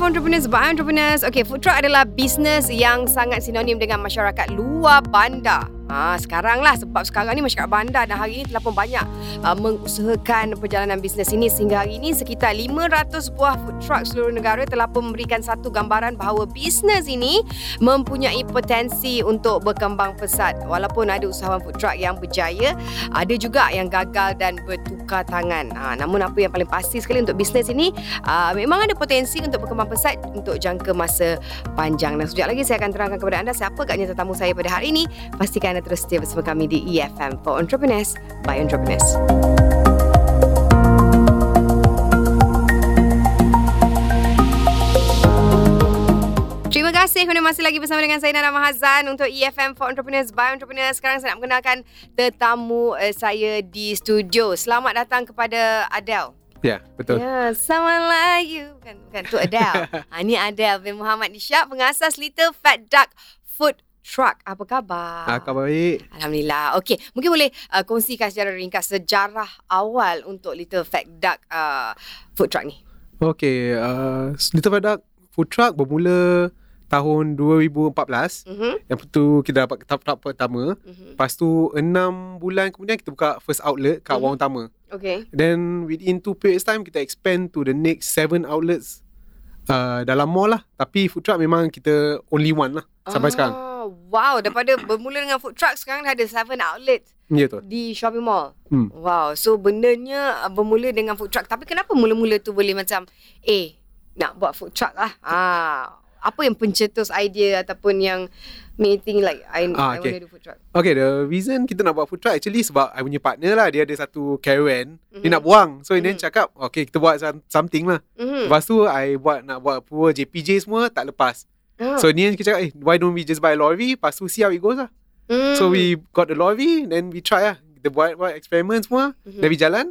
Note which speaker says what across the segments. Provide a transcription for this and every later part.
Speaker 1: for entrepreneurs by entrepreneurs. Okay, food truck adalah bisnes yang sangat sinonim dengan masyarakat luar bandar. Ha, sekarang lah sebab sekarang ni masyarakat bandar dan hari ini telah pun banyak uh, mengusahakan perjalanan bisnes ini sehingga hari ini sekitar 500 buah food truck seluruh negara telah pun memberikan satu gambaran bahawa bisnes ini mempunyai potensi untuk berkembang pesat. Walaupun ada usahawan food truck yang berjaya, ada juga yang gagal dan bertukar tangan. Ha, namun apa yang paling pasti sekali untuk bisnes ini uh, memang ada potensi untuk berkembang pesat untuk jangka masa panjang. Dan sekejap lagi saya akan terangkan kepada anda siapa agaknya tetamu saya pada hari ini. Pastikan anda terus setia bersama kami di EFM for Entrepreneurs by Entrepreneurs. Terima kasih kerana masih lagi bersama dengan saya Nana Mahazan untuk EFM for Entrepreneurs by Entrepreneurs. Sekarang saya nak mengenalkan tetamu uh, saya di studio. Selamat datang kepada Adele.
Speaker 2: Ya, betul.
Speaker 1: Ya, someone like you. Bukan, bukan. Tu Adele. ha, ni Adele bin Muhammad Nisyak, pengasas Little Fat Duck Food Truck. Apa khabar?
Speaker 2: Ah, khabar baik.
Speaker 1: Alhamdulillah. Okey, mungkin boleh uh, kongsikan secara ringkas sejarah awal untuk Little Fat Duck uh, Food Truck ni.
Speaker 2: Okey, uh, Little Fat Duck Food Truck bermula tahun 2014.
Speaker 1: Mhm.
Speaker 2: Yang tu kita dapat tahap, tahap pertama.
Speaker 1: Mhm.
Speaker 2: Lepas tu 6 bulan kemudian kita buka first outlet kat
Speaker 1: Mhm.
Speaker 2: Wang Utama.
Speaker 1: Okey.
Speaker 2: Then within 2 periods time kita expand to the next 7 outlets uh, dalam mall lah. Tapi food truck memang kita only one lah sampai
Speaker 1: Ah,
Speaker 2: sekarang.
Speaker 1: Wow, daripada bermula dengan food truck sekarang dah ada 7 outlet
Speaker 2: Ya tu.
Speaker 1: di shopping mall.
Speaker 2: Hmm.
Speaker 1: Wow, so bendanya uh, bermula dengan food truck. Tapi kenapa mula-mula tu boleh macam, eh, nak buat food truck lah. Ah, apa yang pencetus idea ataupun yang think like, I,
Speaker 2: Ah,
Speaker 1: I
Speaker 2: okay.
Speaker 1: want to do food truck?
Speaker 2: Okay, the reason kita nak buat food truck actually sebab I punya partner lah. Dia ada satu caravan.
Speaker 1: Mhm.
Speaker 2: Dia nak buang. So, mm
Speaker 1: Mhm.
Speaker 2: then cakap, okay kita buat some- something lah.
Speaker 1: Mm-hmm.
Speaker 2: Lepas tu I buat nak buat apa JPJ semua tak lepas.
Speaker 1: Ah.
Speaker 2: So ni kita cakap eh why don't we just buy a lorry lepas tu see how it goes lah.
Speaker 1: mm.
Speaker 2: So we got the lorry then we try lah. Kita buat buat eksperimen semua
Speaker 1: Mhm.
Speaker 2: then we jalan.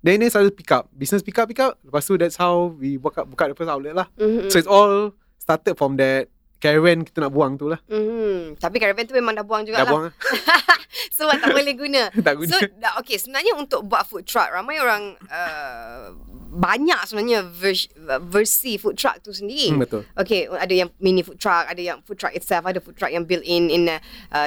Speaker 2: Then ni selalu pick up. Business pick up pick up. Lepas tu that's how we buka buka the first outlet lah.
Speaker 1: Mhm.
Speaker 2: So it's all started from that caravan kita nak buang tu lah.
Speaker 1: Mhm. Tapi caravan tu memang dah buang juga
Speaker 2: Dah
Speaker 1: lah.
Speaker 2: buang lah.
Speaker 1: Sebab tak boleh guna.
Speaker 2: tak guna.
Speaker 1: So, dah, okay, sebenarnya untuk buat food truck, ramai orang uh, banyak sebenarnya vers- versi food truck tu sendiri.
Speaker 2: Hmm, betul.
Speaker 1: Okay, ada yang mini food truck, ada yang food truck itself, ada food truck yang built in in uh,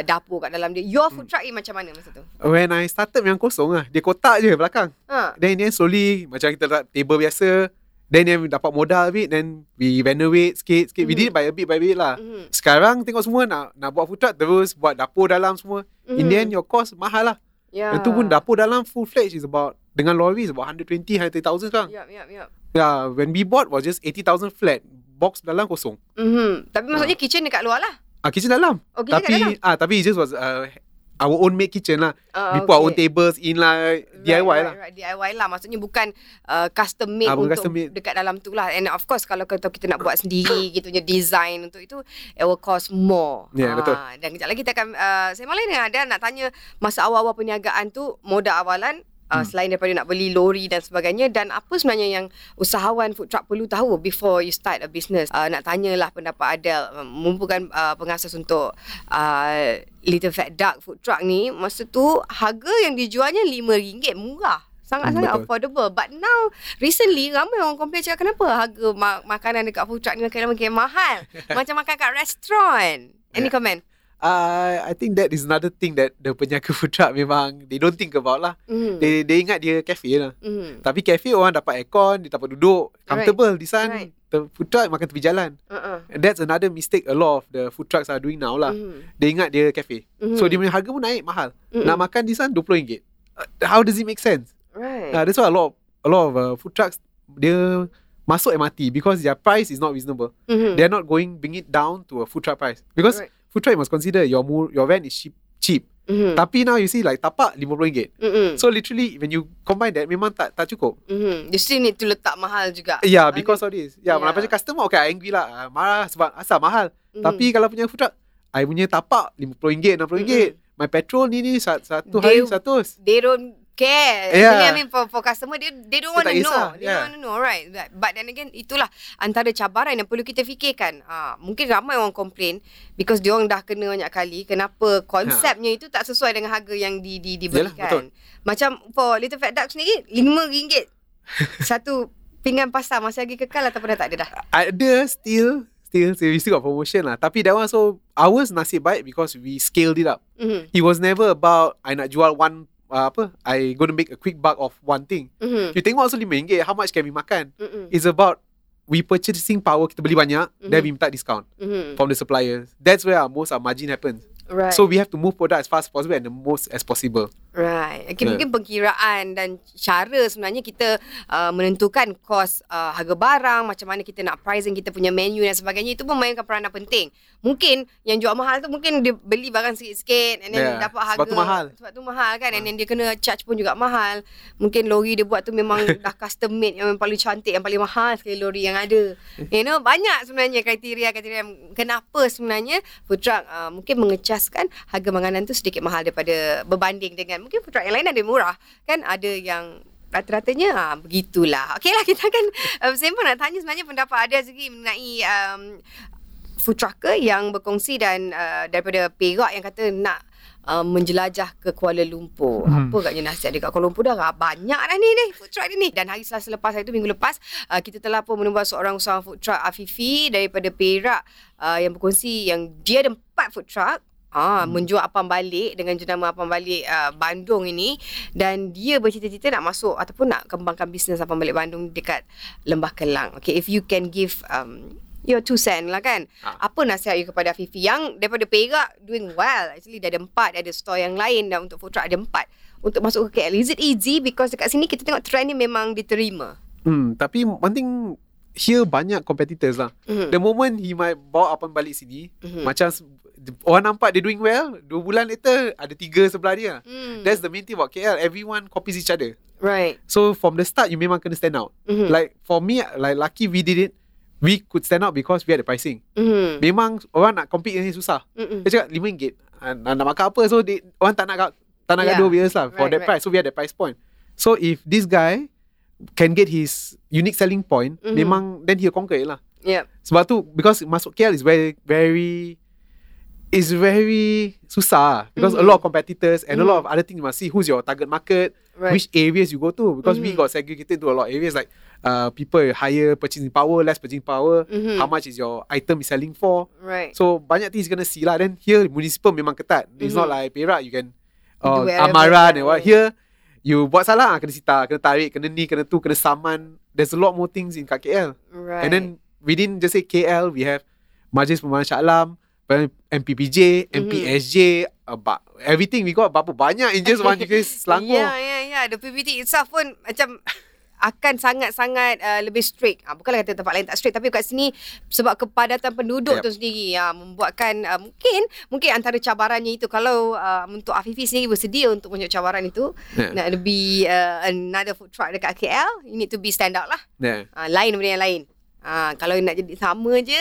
Speaker 1: dapur kat dalam dia. Your food truck ni macam mana masa tu?
Speaker 2: When I started memang kosong lah. Dia kotak je belakang.
Speaker 1: Ha.
Speaker 2: Then then slowly macam kita letak table biasa. Then then dapat modal a bit Then we renovate sikit sikit. We
Speaker 1: Mhm.
Speaker 2: did it by a bit by a bit lah.
Speaker 1: Mhm.
Speaker 2: Sekarang tengok semua nak nak buat food truck terus buat dapur dalam semua. Mm. In the end your cost mahal lah. Yeah. Itu pun dapur dalam full fledged is about dengan lorry is about 120 130,000 sekarang.
Speaker 1: Yap, yap, yap.
Speaker 2: Yeah, when we bought was just 80,000 flat. Box dalam kosong.
Speaker 1: Mhm. Tapi maksudnya kitchen dekat luar lah.
Speaker 2: Ah kitchen dalam.
Speaker 1: Oh, kitchen
Speaker 2: tapi
Speaker 1: dalam.
Speaker 2: ah tapi it just was uh, our own made kitchen lah.
Speaker 1: Ah,
Speaker 2: we put our own
Speaker 1: okay.
Speaker 2: tables in lah DIY
Speaker 1: right,
Speaker 2: lah.
Speaker 1: Right, right. DIY lah. Maksudnya bukan uh, custom made
Speaker 2: bukan
Speaker 1: untuk
Speaker 2: custom made.
Speaker 1: dekat dalam tu lah. And of course kalau kita, kita nak buat sendiri gitu punya design untuk itu it will cost more.
Speaker 2: Ya, betul.
Speaker 1: Dan kejap lagi kita akan uh, saya malah dengan ada nak tanya masa awal-awal perniagaan tu modal awalan Uh,
Speaker 2: Hmm.
Speaker 1: Selain daripada nak beli lori dan sebagainya Dan apa sebenarnya yang Usahawan food truck perlu tahu Before you start a business uh, Nak tanyalah pendapat Adele um, Merupakan uh, pengasas untuk uh, Little Fat Duck food truck ni Masa tu Harga yang dijualnya RM5 Murah Sangat-sangat
Speaker 2: Hmm, betul.
Speaker 1: affordable But now Recently Ramai orang complain cakap Kenapa harga ma- makanan dekat food truck ni Makin makin mahal Macam makan kat restoran Any
Speaker 2: Yeah.
Speaker 1: comment?
Speaker 2: Uh, I think that is another thing that the penjaga food truck memang they don't think about lah.
Speaker 1: Mm.
Speaker 2: They they ingat dia cafe lah.
Speaker 1: Mm.
Speaker 2: Tapi cafe orang dapat aircon, dia dapat duduk comfortable. Di sana
Speaker 1: Right.
Speaker 2: the food truck makan tepi jalan.
Speaker 1: Uh-uh.
Speaker 2: And that's another mistake a lot of the food trucks are doing now lah.
Speaker 1: Mm.
Speaker 2: Dia ingat dia cafe.
Speaker 1: Mhm.
Speaker 2: So dia punya harga pun naik mahal.
Speaker 1: Mm-mm.
Speaker 2: Nak makan di sana RM20. Uh, how does it make sense?
Speaker 1: Right.
Speaker 2: Uh, that's why a lot of, a lot of uh, food trucks dia masuk MRT because their price is not reasonable.
Speaker 1: Mhm.
Speaker 2: They're not going bring it down to a food truck price because
Speaker 1: Right.
Speaker 2: Food truck you must consider your mo- your rent is cheap cheap.
Speaker 1: Mhm.
Speaker 2: Tapi now you see like tapak RM50.
Speaker 1: Mm-mm.
Speaker 2: So literally when you combine that memang tak tak cukup.
Speaker 1: Mm-hmm. You still need to letak mahal juga.
Speaker 2: Yeah, because of this.
Speaker 1: Yeah.
Speaker 2: Yeah, macam customer okay angry lah. Uh, marah sebab asal mahal.
Speaker 1: Mhm.
Speaker 2: Tapi kalau punya food truck I punya tapak RM50, RM60. My petrol ni ni sat- satu hari satu.
Speaker 1: they don't care.
Speaker 2: Yeah.
Speaker 1: I mean for for customer they they don't
Speaker 2: Dia
Speaker 1: want to know. They
Speaker 2: yeah.
Speaker 1: don't want to know, right? But, but then again itulah antara cabaran yang perlu kita fikirkan. Ah, mungkin ramai orang komplain because dia orang dah kena banyak kali kenapa konsepnya itu tak sesuai dengan harga yang di di
Speaker 2: Yalah, betul.
Speaker 1: diberikan. Macam for Little Fat Duck sendiri RM5 satu pinggan pasar masih lagi kekal ataupun dah tak ada dah?
Speaker 2: Ada still Still, still We still got promotion lah Tapi that one so Ours nasib baik Because we scaled it up
Speaker 1: Mhm.
Speaker 2: It was never about I nak jual one uh, Apa I gonna make a quick buck Of one thing
Speaker 1: Mhm.
Speaker 2: You tengok also RM5 How much can we makan
Speaker 1: Mhm.
Speaker 2: It's about We purchasing power Kita beli banyak Then
Speaker 1: Mhm.
Speaker 2: we minta discount
Speaker 1: Mhm.
Speaker 2: From the suppliers That's where our most our margin happens
Speaker 1: Right.
Speaker 2: So we have to move product As fast as possible And the most as possible
Speaker 1: Right. Okay,
Speaker 2: Yeah.
Speaker 1: mungkin pengkiraan dan cara sebenarnya kita uh, menentukan kos uh, harga barang, macam mana kita nak pricing kita punya menu dan sebagainya itu memainkan peranan penting. Mungkin yang jual mahal tu mungkin dia beli barang sikit-sikit and then
Speaker 2: Yeah,
Speaker 1: dapat harga
Speaker 2: sebab tu mahal.
Speaker 1: Sebab tu mahal kan and then dia kena charge pun juga mahal. Mungkin lori dia buat tu memang dah custom made yang paling cantik yang paling mahal sekali lori yang ada. You know, banyak sebenarnya kriteria-kriteria kenapa sebenarnya food truck uh, mungkin mengecaskan harga makanan tu sedikit mahal daripada berbanding dengan mungkin food truck yang lain ada murah kan ada yang rata-ratanya ha, begitulah. Okey lah kita akan uh, sembang nak tanya sebenarnya pendapat ada segi mengenai um, food trucker yang berkongsi dan uh, daripada Perak yang kata nak uh, menjelajah ke Kuala Lumpur.
Speaker 2: Hmm.
Speaker 1: Apa agaknya nasihat dia kat Kuala Lumpur dah banyak dah ni ni food truck ni ni. Dan hari Selasa lepas hari tu minggu lepas uh, kita telah pun menumbuh seorang usahawan food truck Afifi daripada Perak uh, yang berkongsi yang dia ada empat food truck Ah, hmm. menjual apam balik dengan jenama apam balik uh, Bandung ini dan dia bercita-cita nak masuk ataupun nak kembangkan bisnes apam balik Bandung dekat Lembah Kelang. Okay, if you can give um, your two cent lah kan.
Speaker 2: Ah.
Speaker 1: Apa nasihat you kepada Fifi yang daripada Perak doing well. Actually dia ada empat, dia ada store yang lain dan untuk food truck ada empat. Untuk masuk ke KL. Is it easy? Because dekat sini kita tengok trend ni memang diterima.
Speaker 2: Hmm, tapi one thing here banyak competitors lah.
Speaker 1: Mhm.
Speaker 2: The moment he might bawa apa balik sini,
Speaker 1: Mhm.
Speaker 2: macam orang nampak dia doing well, dua bulan later ada tiga sebelah dia.
Speaker 1: Hmm.
Speaker 2: That's the main thing about KL. Everyone copies each other.
Speaker 1: right.
Speaker 2: So from the start, you memang kena stand out.
Speaker 1: Mhm.
Speaker 2: Like for me, like lucky we did it. We could stand out because we had the pricing.
Speaker 1: Mhm.
Speaker 2: Memang orang nak compete ni susah.
Speaker 1: Mhm.
Speaker 2: Dia cakap RM5 ah, nak, nak makan apa So they, orang tak nak Tak nak
Speaker 1: Yeah.
Speaker 2: gaduh with us lah For
Speaker 1: Right,
Speaker 2: that
Speaker 1: right.
Speaker 2: price So we had that price point So if this guy Can get his Unique selling point
Speaker 1: Mhm.
Speaker 2: Memang Then he'll conquer it lah
Speaker 1: Yep.
Speaker 2: Sebab tu Because masuk KL is very Very Is very Susah lah Because
Speaker 1: Mhm.
Speaker 2: a lot of competitors And a lot of
Speaker 1: Mhm.
Speaker 2: other things You must see Who's your target market
Speaker 1: Right.
Speaker 2: Which areas you go to Because we
Speaker 1: Mhm.
Speaker 2: got segregated into a lot of areas Like uh, People higher purchasing power Less purchasing power
Speaker 1: Mhm.
Speaker 2: How much is your item is selling for
Speaker 1: Right.
Speaker 2: So banyak things gonna see lah. Then here municipal memang ketat. It's
Speaker 1: Mhm.
Speaker 2: not like Perak you can uh,
Speaker 1: you
Speaker 2: and what. Here you buat salah ah, kena sita, kena tarik, kena ni, kena tu, kena saman. There's a lot more things in kat KL.
Speaker 1: Right.
Speaker 2: And then within just say KL we have Majlis Pembangunan Shah Alam, MPPJ. MPSJ, about everything we got berapa banyak in just one UK Selangor.
Speaker 1: Ya, ya, ya. The PPT itself pun macam akan sangat-sangat uh, lebih strict. Uh, bukanlah kata tempat lain tak strict tapi kat sini sebab kepadatan penduduk
Speaker 2: Yep.
Speaker 1: tu sendiri uh, membuatkan uh, mungkin mungkin antara cabarannya itu kalau uh, untuk Afifi sendiri bersedia untuk menunjuk cabaran itu
Speaker 2: Yeah.
Speaker 1: nak lebih uh, another food truck dekat KL you need to be stand out lah.
Speaker 2: Yeah.
Speaker 1: Uh, lain daripada yang lain. Ha, kalau nak jadi sama je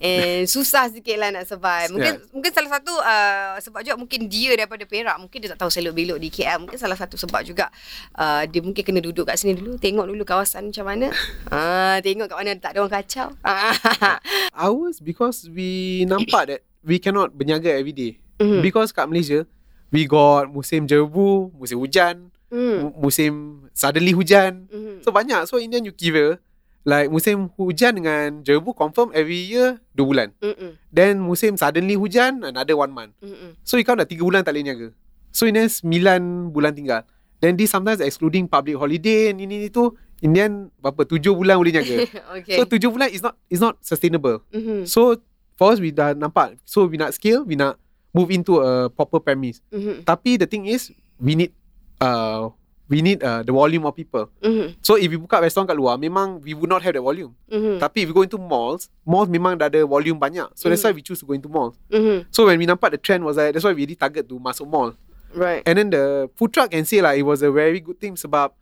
Speaker 1: eh, susah sikit lah nak survive. Mungkin
Speaker 2: Yeah.
Speaker 1: mungkin salah satu uh, sebab juga mungkin dia daripada Perak mungkin dia tak tahu selok belok di KL. Mungkin salah satu sebab juga uh, dia mungkin kena duduk kat sini dulu tengok dulu kawasan macam mana. ha, tengok kat mana tak ada orang kacau.
Speaker 2: Ours because we nampak that we cannot berniaga every day.
Speaker 1: Mhm.
Speaker 2: Because kat Malaysia we got musim jerebu, musim hujan, mu- musim suddenly hujan.
Speaker 1: Mhm.
Speaker 2: So banyak. So Indian you kira like musim hujan dengan jerebu confirm every year 2 bulan.
Speaker 1: Mm-mm.
Speaker 2: Then musim suddenly hujan another 1 month.
Speaker 1: Mm-mm.
Speaker 2: So you count dah 3 bulan tak boleh niaga. So ini 9 bulan tinggal. Then this sometimes excluding public holiday ni ni ni tu Indian berapa 7 bulan boleh niaga.
Speaker 1: okay.
Speaker 2: So 7 bulan is not is not sustainable.
Speaker 1: Mhm.
Speaker 2: So for us we dah nampak So we nak scale We nak move into a proper premise
Speaker 1: Mhm.
Speaker 2: Tapi the thing is We need uh, We need uh, the volume of people
Speaker 1: Mhm.
Speaker 2: So if we buka restoran kat luar Memang we would not have that volume
Speaker 1: Mhm.
Speaker 2: Tapi if we go into malls Malls memang dah ada volume banyak So that's why we choose to go into malls
Speaker 1: Mhm.
Speaker 2: So when we nampak the trend was like That's why we really target to masuk mall
Speaker 1: Right.
Speaker 2: And then the food truck can say like It was a very good thing Sebab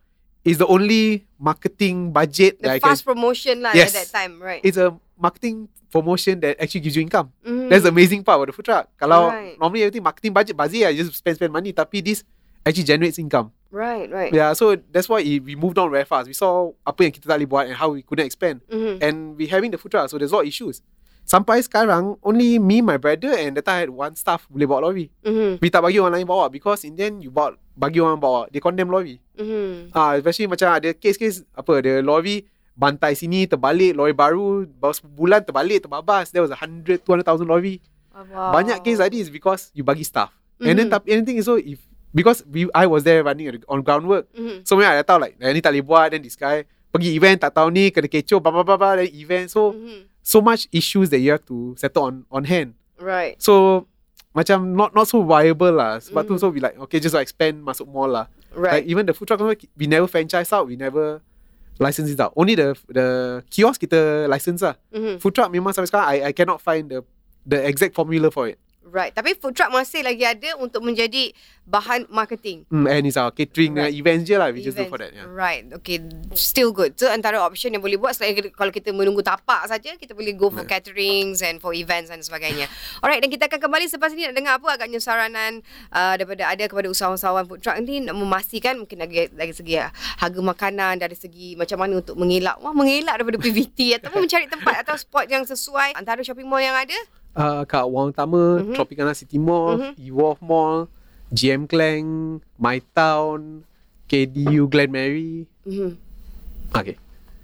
Speaker 2: It's the only marketing budget
Speaker 1: The
Speaker 2: that I can
Speaker 1: fast promotion lah
Speaker 2: Yes.
Speaker 1: at that time, right?
Speaker 2: It's a marketing promotion that actually gives you income
Speaker 1: Mhm.
Speaker 2: That's the amazing part about the food truck. Kalau
Speaker 1: Right.
Speaker 2: normally everything marketing budget bazir, I just spend spend money. Tapi this actually generates income.
Speaker 1: Right, right.
Speaker 2: Yeah, so that's why it, we moved on very fast. We saw apa yang kita tak boleh buat and how we couldn't expand.
Speaker 1: Mhm.
Speaker 2: And we having the food truck, so there's a lot of issues. Sampai sekarang, only me, my brother and that time I had one staff boleh bawa lori.
Speaker 1: Mhm.
Speaker 2: We tak bagi orang lain bawa because in the end you bawa, bagi orang bawa, they condemn lori.
Speaker 1: Mhm.
Speaker 2: Ah, especially macam ada case-case apa, the lori bantai sini terbalik lori baru baru sebulan terbalik terbabas there was a hundred two hundred thousand lori
Speaker 1: Wow.
Speaker 2: banyak case like this because you bagi staff and then
Speaker 1: Mhm.
Speaker 2: tapi anything is so if because we I was there running on groundwork
Speaker 1: Mhm.
Speaker 2: so memang I tahu like eh, ni tak boleh buat then this guy pergi event tak tahu ni kena kecoh blah blah blah blah then event so
Speaker 1: Mhm.
Speaker 2: so much issues that you have to settle on on hand
Speaker 1: Right.
Speaker 2: so macam not not so viable lah sebab tu
Speaker 1: Mhm.
Speaker 2: so we like okay just to expand masuk mall lah
Speaker 1: Right.
Speaker 2: Like even the food truck we never franchise out, we never license it out. Only the the kiosk kita license lah.
Speaker 1: Mhm.
Speaker 2: Food truck memang sampai sekarang I I cannot find the the exact formula for it.
Speaker 1: Right. Tapi food truck masih lagi ada untuk menjadi bahan marketing.
Speaker 2: Mm, and it's our catering
Speaker 1: Right.
Speaker 2: events je lah. We just do
Speaker 1: Events.
Speaker 2: for that. Yeah.
Speaker 1: Right. Okay. Still good. So antara option yang boleh buat selain kalau kita menunggu tapak saja, kita boleh go for caterings and for events dan sebagainya. Alright. Dan kita akan kembali selepas ini nak dengar apa agaknya saranan uh, daripada ada kepada usahawan-usahawan food truck ni nak memastikan mungkin dari, dari segi uh, harga makanan, dari segi macam mana untuk mengelak. Wah, mengelak daripada PVT ataupun mencari tempat atau spot yang sesuai antara shopping mall yang ada.
Speaker 2: Uh, kat Wang Utama,
Speaker 1: Mhm.
Speaker 2: Tropicana City Mall,
Speaker 1: Mhm.
Speaker 2: E-Wharf Mall, GM Klang, My Town, KDU Glen Mary.
Speaker 1: Mhm.
Speaker 2: Okay.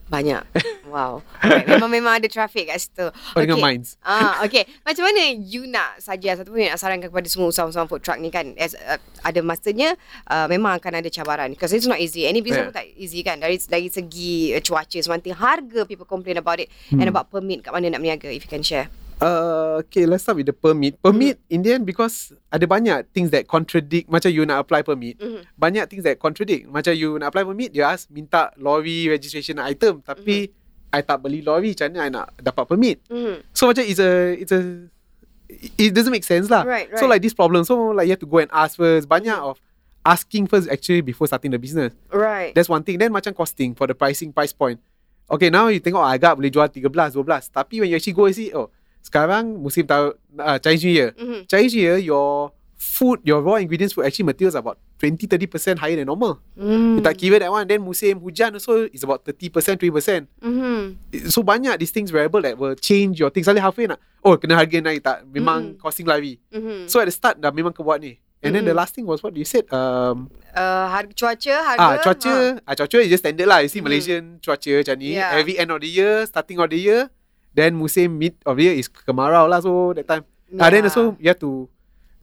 Speaker 1: Banyak. Wow. Alright. Memang memang ada traffic kat situ.
Speaker 2: Oh, dengan Mines.
Speaker 1: Ah, okay. Macam mana you nak saja ataupun you nak sarankan kepada semua usahawan-usahawan food truck ni kan? As, uh, ada masanya uh, memang akan ada cabaran. Because it's not easy. Any business
Speaker 2: Yeah.
Speaker 1: pun tak easy kan. Dari dari segi uh, cuaca, semanting harga people complain about it. And
Speaker 2: Hmm.
Speaker 1: about permit kat mana nak berniaga if you can share.
Speaker 2: Uh, okay, let's start with the permit. Permit
Speaker 1: Hmm.
Speaker 2: in the end because ada banyak things that contradict macam you nak apply permit.
Speaker 1: Mhm.
Speaker 2: Banyak things that contradict. Macam you nak apply permit, dia ask minta lorry registration item tapi I tak beli lorry, macam mana I nak dapat permit?
Speaker 1: Mhm.
Speaker 2: So macam it's a it's a it doesn't make sense lah.
Speaker 1: Right,
Speaker 2: So
Speaker 1: right.
Speaker 2: like this problem, so like you have to go and ask first. Banyak of asking first actually before starting the business.
Speaker 1: Right.
Speaker 2: That's one thing. Then macam costing for the pricing price point. Okay, now you tengok oh, agak boleh jual 13, 12. Tapi when you actually go and see, oh, sekarang musim tahun uh, Chinese New Year.
Speaker 1: Mhm.
Speaker 2: Chinese New Year, your food, your raw ingredients food actually materials about 20-30% higher than normal.
Speaker 1: Mm.
Speaker 2: You tak kira that one. Then musim hujan also is about 30%, 20%.
Speaker 1: Mhm.
Speaker 2: So banyak these things variable that will change your things. Selalu halfway nak, oh kena harga naik tak? Memang
Speaker 1: Mm.
Speaker 2: costing lari.
Speaker 1: Mhm.
Speaker 2: So at the start dah memang kebuat ni. And then the
Speaker 1: Mm.
Speaker 2: last thing was what you said. Um,
Speaker 1: Uh, harga cuaca, harga.
Speaker 2: Ah, cuaca, ah, cuaca is just standard lah. You see
Speaker 1: Hmm.
Speaker 2: Malaysian cuaca macam ni.
Speaker 1: Yeah.
Speaker 2: Every end of the year, starting of the year, then musim mid of year is kemarau lah. So that time. Ah, then
Speaker 1: Yeah.
Speaker 2: also you have to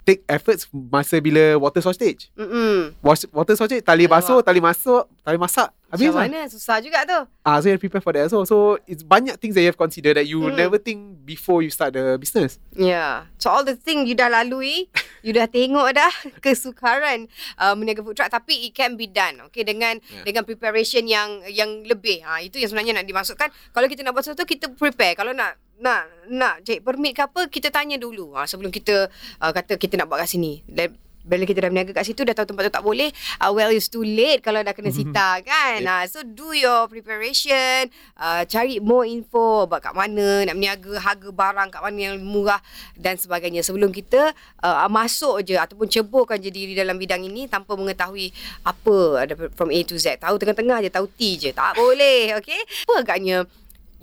Speaker 2: take efforts masa bila water shortage.
Speaker 1: Mm-mm.
Speaker 2: Water shortage, tali basuh, tali masuk, tali masak. Habis
Speaker 1: Macam
Speaker 2: lah.
Speaker 1: mana? Susah juga tu.
Speaker 2: Ah, so you prepare for that. So, so it's banyak things that you have to consider that you
Speaker 1: Hmm.
Speaker 2: never think before you start the business.
Speaker 1: Yeah. So all the thing you dah lalui, you dah tengok dah kesukaran uh, meniaga food truck tapi it can be done. Okay dengan
Speaker 2: Yeah.
Speaker 1: dengan preparation yang yang lebih. Ha itu yang sebenarnya nak dimaksudkan. Kalau kita nak buat sesuatu kita prepare. Kalau nak nak nak cari permit ke apa kita tanya dulu. Ha sebelum kita uh, kata kita nak buat kat sini. Dan bila kita dah berniaga kat situ dah tahu tempat tu tak boleh uh, well it's too late kalau dah kena sita kan
Speaker 2: Yeah.
Speaker 1: uh, so do your preparation uh, cari more info about kat mana nak berniaga harga barang kat mana yang murah dan sebagainya sebelum kita uh, masuk je ataupun ceburkan je diri dalam bidang ini tanpa mengetahui apa from A to Z tahu tengah-tengah je tahu T je tak boleh okay apa agaknya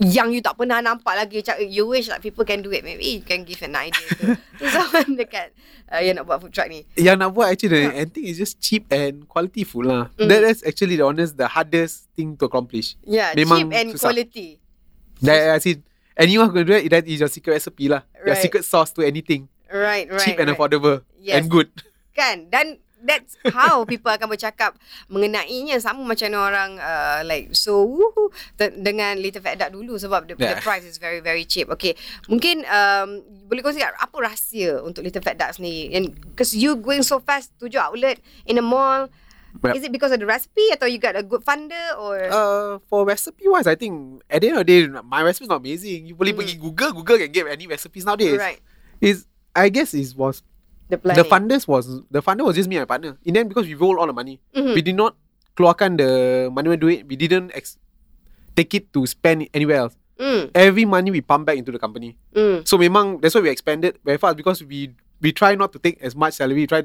Speaker 1: yang you tak pernah nampak lagi Macam you wish like people can do it maybe you can give an idea to someone dekat uh, yang nak buat food truck ni
Speaker 2: Yang nak buat actually, I think it's just cheap and quality food lah.
Speaker 1: Mm.
Speaker 2: That is actually the honest, the hardest thing to accomplish.
Speaker 1: yeah
Speaker 2: Memang
Speaker 1: cheap and
Speaker 2: susah.
Speaker 1: quality
Speaker 2: That I see anyone who can do it, that is your secret recipe lah. Your
Speaker 1: Right.
Speaker 2: secret sauce to anything.
Speaker 1: right right
Speaker 2: cheap and
Speaker 1: right.
Speaker 2: affordable
Speaker 1: Yes.
Speaker 2: and good.
Speaker 1: kan dan that's how people akan bercakap mengenainya sama macam orang uh, like so woohoo te- dengan Little Fat Duck dulu sebab the, the
Speaker 2: Yeah.
Speaker 1: price is very very cheap okay mungkin um, boleh kongsikan apa rahsia untuk Little Fat Duck sendiri and because you going so fast tujuh outlet in a mall
Speaker 2: Well-
Speaker 1: is it because of the recipe atau you got a good funder or
Speaker 2: Uh, for recipe wise, I think at the end of the day, my recipe is not amazing. You boleh
Speaker 1: Mm.
Speaker 2: pergi Google, Google can get any recipes nowadays.
Speaker 1: right
Speaker 2: Is I guess it was
Speaker 1: the planning
Speaker 2: the funders was the funder was just me and my partner. In the end, because we roll all the money,
Speaker 1: Mhm.
Speaker 2: we did not keluarkan the money we do it. We didn't ex- take it to spend anywhere else.
Speaker 1: mm,
Speaker 2: Every money we pump back into the company.
Speaker 1: mm,
Speaker 2: So memang that's why we expanded very fast because we we try not to take as much salary. We try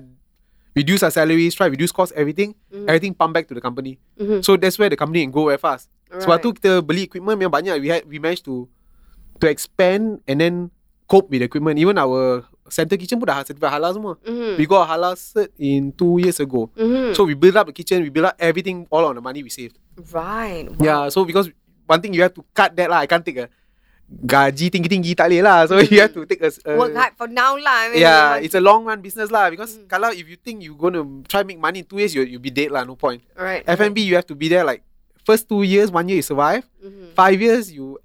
Speaker 2: reduce our salaries, try reduce cost, everything.
Speaker 1: Mhm.
Speaker 2: Everything pump back to the company.
Speaker 1: mhm.
Speaker 2: So that's where the company can go very fast. Sebab
Speaker 1: Right.
Speaker 2: tu kita beli equipment memang banyak. We had we managed to to expand and then cope with the equipment. Even our center kitchen pun dah certified halal semua.
Speaker 1: Mhm.
Speaker 2: We got a halal cert in two years ago.
Speaker 1: Mhm.
Speaker 2: So we build up the kitchen, we build up everything all on the money we saved.
Speaker 1: right wow.
Speaker 2: Yeah, so because one thing you have to cut that lah. I can't take a gaji tinggi-tinggi tak boleh lah. So you have to take a, a
Speaker 1: Work hard for now lah. I mean,
Speaker 2: Yeah, it's a long run business lah because
Speaker 1: Mm.
Speaker 2: kalau if you think you gonna try make money in two years, you you be dead lah. No point.
Speaker 1: Right.
Speaker 2: F&B you have to be there like first two years, one year you survive.
Speaker 1: Mhm.
Speaker 2: Five years you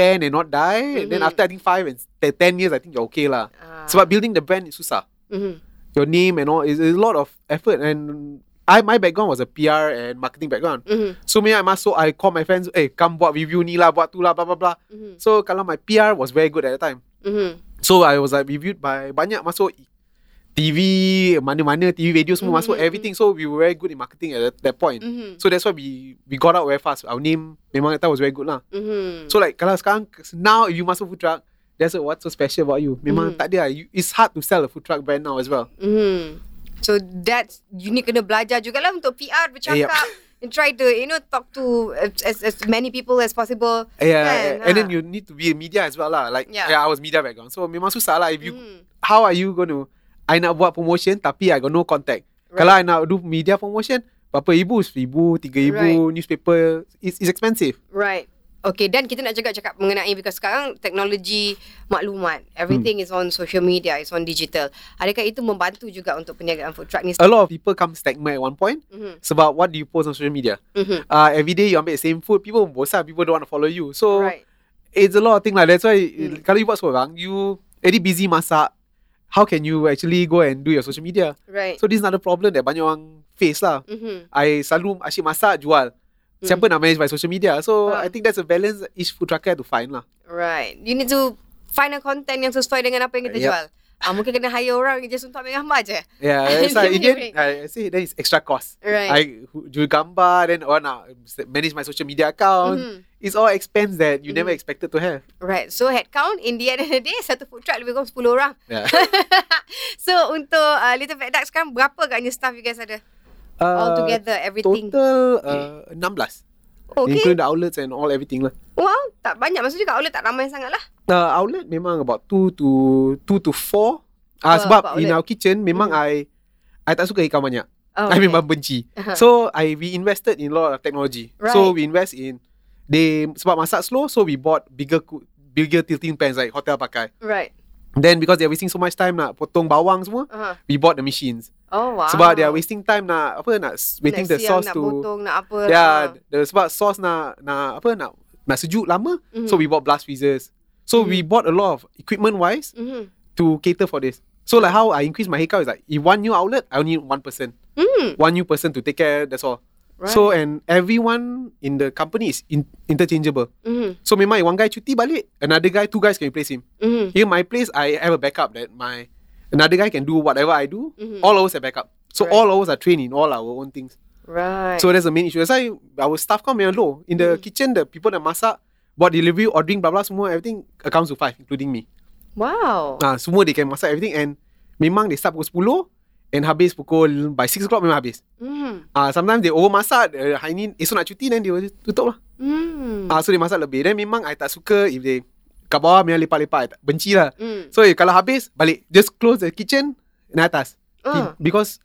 Speaker 2: expand and not die. And then
Speaker 1: Mhm.
Speaker 2: after I think five and te- ten years, I think you're okay lah.
Speaker 1: Ah.
Speaker 2: Sebab building the brand susah.
Speaker 1: Mhm.
Speaker 2: Your name and all is is a lot of effort and. I my background was a PR and marketing background.
Speaker 1: Mhm.
Speaker 2: So me I masuk I call my friends, eh come buat review ni lah, buat tu lah, blah blah blah.
Speaker 1: Mhm.
Speaker 2: So kalau my PR was very good at the time.
Speaker 1: Mhm.
Speaker 2: So I was like reviewed by banyak masuk TV mana-mana TV video semua
Speaker 1: Mhm,
Speaker 2: masuk everything. So we were very good in marketing at that, that point.
Speaker 1: Mhm.
Speaker 2: So that's why we we got out very fast. Our name memang that was very good lah.
Speaker 1: Mhm.
Speaker 2: So like kalau sekarang now if you masuk food truck, there's a what's so special about you. Memang
Speaker 1: Mhm.
Speaker 2: tak ada. lah. You, it's hard to sell a food truck brand now as well.
Speaker 1: Mhm. So that's you need kena belajar jugalah untuk PR bercakap and try to you know talk to as, as, many people as possible.
Speaker 2: Yeah,
Speaker 1: Kan,
Speaker 2: and then
Speaker 1: ha.
Speaker 2: you need to be in media as well lah. Like
Speaker 1: Yeah.
Speaker 2: yeah, I was media background. So memang susah lah. If you
Speaker 1: Mhm.
Speaker 2: how are you going to I nak buat promotion tapi I got no contact.
Speaker 1: Right.
Speaker 2: Kalau I nak do media promotion, berapa ribu? Seribu, tiga ribu,
Speaker 1: Right.
Speaker 2: newspaper. It's, it's expensive.
Speaker 1: Right. Okay, dan kita nak juga cakap mengenai because sekarang teknologi maklumat, everything is on social media, is on digital. Adakah itu membantu juga untuk perniagaan food truck ni?
Speaker 2: A lot of people come stagnant at one point.
Speaker 1: Mhm.
Speaker 2: Sebab what do you post on social media?
Speaker 1: Mhm.
Speaker 2: Uh, every day you ambil same food, people bosan, people don't want to follow you. So
Speaker 1: Right.
Speaker 2: it's a lot of things lah. That's why
Speaker 1: Hmm.
Speaker 2: kalau you buat seorang, you very busy masak. How can you actually go and do your social media?
Speaker 1: Right.
Speaker 2: So this is another problem that banyak orang face lah.
Speaker 1: Mhm.
Speaker 2: I selalu asyik masak, jual. Siapa nak manage my social media? So
Speaker 1: Ah.
Speaker 2: I think that's a balance each food trucker to find lah.
Speaker 1: Right. You need to find a content yang sesuai dengan apa yang kita
Speaker 2: Yep.
Speaker 1: jual. Ah, mungkin kena hire orang just untuk ambil gambar je.
Speaker 2: Yeah, that's why in the
Speaker 1: Anyway.
Speaker 2: end, I say that is extra cost.
Speaker 1: Right.
Speaker 2: I jual gambar, then orang nak manage my social media account.
Speaker 1: Mhm.
Speaker 2: It's all expense that you never
Speaker 1: Mhm.
Speaker 2: expected to have.
Speaker 1: Right. So headcount in the end of the day satu food truck lebih kurang 10 orang.
Speaker 2: Yeah.
Speaker 1: so untuk uh, Little Fat Duck sekarang berapa agaknya staff you guys ada? All
Speaker 2: Uh,
Speaker 1: together everything.
Speaker 2: Total uh, 16.
Speaker 1: okay.
Speaker 2: Including the outlets and all everything lah.
Speaker 1: Wow, tak banyak. Maksudnya kat outlet tak ramai sangat lah.
Speaker 2: Uh, outlet memang about 2 to 2 to 4. Ah uh, sebab
Speaker 1: per
Speaker 2: in our kitchen memang
Speaker 1: Mhm.
Speaker 2: I I tak suka ikan banyak.
Speaker 1: Oh,
Speaker 2: I memang benci.
Speaker 1: Uh-huh.
Speaker 2: So I we invested in a lot of technology.
Speaker 1: Right.
Speaker 2: So we invest in they sebab masak slow so we bought bigger bigger tilting pans like hotel pakai.
Speaker 1: Right.
Speaker 2: Then because they're wasting so much time nak potong bawang semua,
Speaker 1: Uh-huh.
Speaker 2: we bought the machines.
Speaker 1: Oh wow.
Speaker 2: Sebab they are wasting time nak apa nak waiting
Speaker 1: nak
Speaker 2: the sauce
Speaker 1: nak
Speaker 2: to
Speaker 1: potong, nak apa.
Speaker 2: Yeah,
Speaker 1: ah.
Speaker 2: the sebab sauce nak nak apa nak nak sejuk lama.
Speaker 1: Mhm.
Speaker 2: So we bought blast freezers. So we bought a lot of equipment wise
Speaker 1: Mhm.
Speaker 2: to cater for this. So like how I increase my headcount is like if one new outlet, I only need one person.
Speaker 1: Mm.
Speaker 2: One new person to take care, that's all.
Speaker 1: Right.
Speaker 2: So and everyone in the company is in, interchangeable.
Speaker 1: Mhm.
Speaker 2: So memang one guy cuti balik, another guy, two guys can replace him.
Speaker 1: Mhm.
Speaker 2: Here my place, I have a backup that my another guy can do whatever I do.
Speaker 1: Mhm.
Speaker 2: All of us have backup. So
Speaker 1: Right.
Speaker 2: all of us are trained in all our own things.
Speaker 1: Right.
Speaker 2: So that's the main issue. That's why our staff count memang low. In the
Speaker 1: Mm.
Speaker 2: kitchen, the people that masak, buat delivery, ordering, blah blah semua, everything accounts to five, including me.
Speaker 1: wow.
Speaker 2: Ah, semua they can masak everything and memang they start pukul 10 and habis pukul by 6 o'clock memang habis.
Speaker 1: Mhm.
Speaker 2: Ah, sometimes they over masak, uh, hari ni esok nak cuti then will tutup lah.
Speaker 1: Mm.
Speaker 2: Ah, so they masak lebih. Then memang I tak suka if they kat bawah memang lepak-lepak, benci lah.
Speaker 1: Mm.
Speaker 2: So if, kalau habis balik, just close the kitchen naik atas.
Speaker 1: Ah,
Speaker 2: Because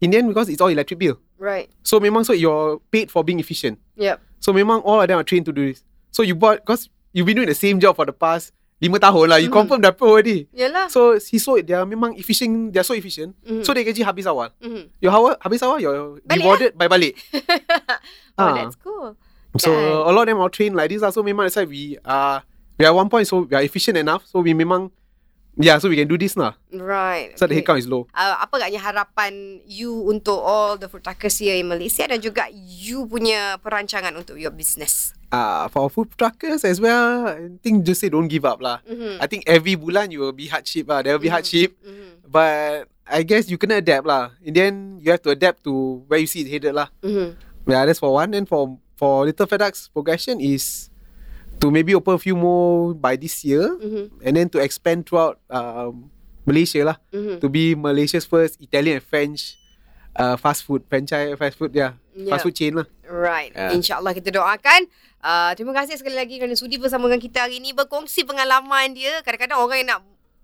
Speaker 2: in the end because it's all electric bill.
Speaker 1: right.
Speaker 2: So memang so you're paid for being efficient.
Speaker 1: Yep.
Speaker 2: So memang all of them are trained to do this. So you bought because you've been doing the same job for the past lima tahun lah. You
Speaker 1: Mhm.
Speaker 2: confirm dah pro already.
Speaker 1: Yalah.
Speaker 2: So he it. They are memang efficient. They are so efficient.
Speaker 1: Mhm.
Speaker 2: So they gaji habis awal.
Speaker 1: Mhm.
Speaker 2: Your awal habis awal.
Speaker 1: Balik
Speaker 2: rewarded by balik.
Speaker 1: oh,
Speaker 2: Ah.
Speaker 1: that's cool.
Speaker 2: So
Speaker 1: Kan.
Speaker 2: a lot of them are trained like this. lah. So memang that's why we are we are at one point. So we are efficient enough. So we memang yeah. So we can do this lah.
Speaker 1: Right.
Speaker 2: So the
Speaker 1: okay.
Speaker 2: headcount is low.
Speaker 1: Uh, apa agaknya harapan you untuk all the food truckers here in Malaysia dan juga you punya perancangan untuk your business?
Speaker 2: Uh, for food truckers as well, I think just say don't give up lah.
Speaker 1: Mhm.
Speaker 2: I think every bulan you will be hardship lah. There will be
Speaker 1: Mhm.
Speaker 2: hardship.
Speaker 1: Mhm.
Speaker 2: But I guess you can adapt lah. In the end, you have to adapt to where you see it headed lah.
Speaker 1: Mhm.
Speaker 2: Yeah, that's for one. And for for Little FedEx progression is to maybe open a few more by this year,
Speaker 1: Mhm.
Speaker 2: and then to expand throughout um, Malaysia lah.
Speaker 1: Mhm.
Speaker 2: To be Malaysia's first Italian and French uh, fast food franchise, fast food yeah,
Speaker 1: Yeah.
Speaker 2: fast food chain lah.
Speaker 1: Right.
Speaker 2: Yeah.
Speaker 1: InsyaAllah kita doakan. Uh, terima kasih sekali lagi kerana sudi bersama dengan kita hari ini. Berkongsi pengalaman dia. Kadang-kadang orang yang nak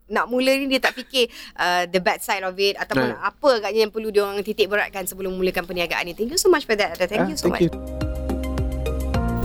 Speaker 1: nak mula ni dia tak fikir uh, the bad side of it ataupun
Speaker 2: Right.
Speaker 1: apa agaknya yang perlu dia orang titik beratkan sebelum memulakan perniagaan ni. Thank you so much for that. Thank
Speaker 2: Ah,
Speaker 1: you so much.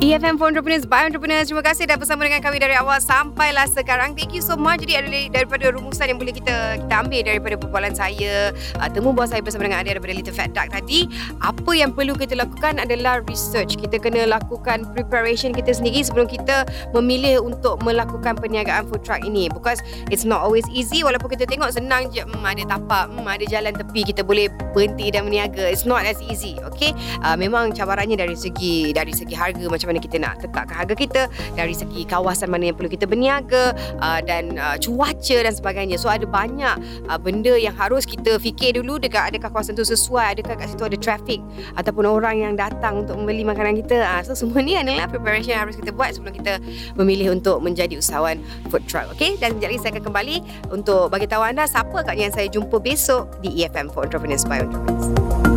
Speaker 1: EFM for Entrepreneurs by Entrepreneurs. Terima kasih dah bersama dengan kami dari awal sampailah sekarang. Thank you so much. Jadi ada daripada rumusan yang boleh kita kita ambil daripada perbualan saya, uh, temu buat saya bersama dengan Adi daripada Little Fat Duck tadi. Apa yang perlu kita lakukan adalah research. Kita kena lakukan preparation kita sendiri sebelum kita memilih untuk melakukan perniagaan food truck ini. Because it's not always easy. Walaupun kita tengok senang je, hmm, ada tapak, hmm, ada jalan tepi, kita boleh berhenti dan berniaga. It's not as easy. Okay? Uh, memang cabarannya dari segi dari segi harga macam mana kita nak tetapkan harga kita dari segi kawasan mana yang perlu kita berniaga uh, dan uh, cuaca dan sebagainya. So ada banyak uh, benda yang harus kita fikir dulu dekat adakah kawasan tu sesuai adakah kat situ ada traffic ataupun orang yang datang untuk membeli makanan kita. Uh, so semua ni adalah preparation yang harus kita buat sebelum kita memilih untuk menjadi usahawan food truck okay? Dan sekejap lagi saya akan kembali untuk bagi tahu anda siapa agaknya yang saya jumpa besok di EFM for Entrepreneurs by Entrepreneurs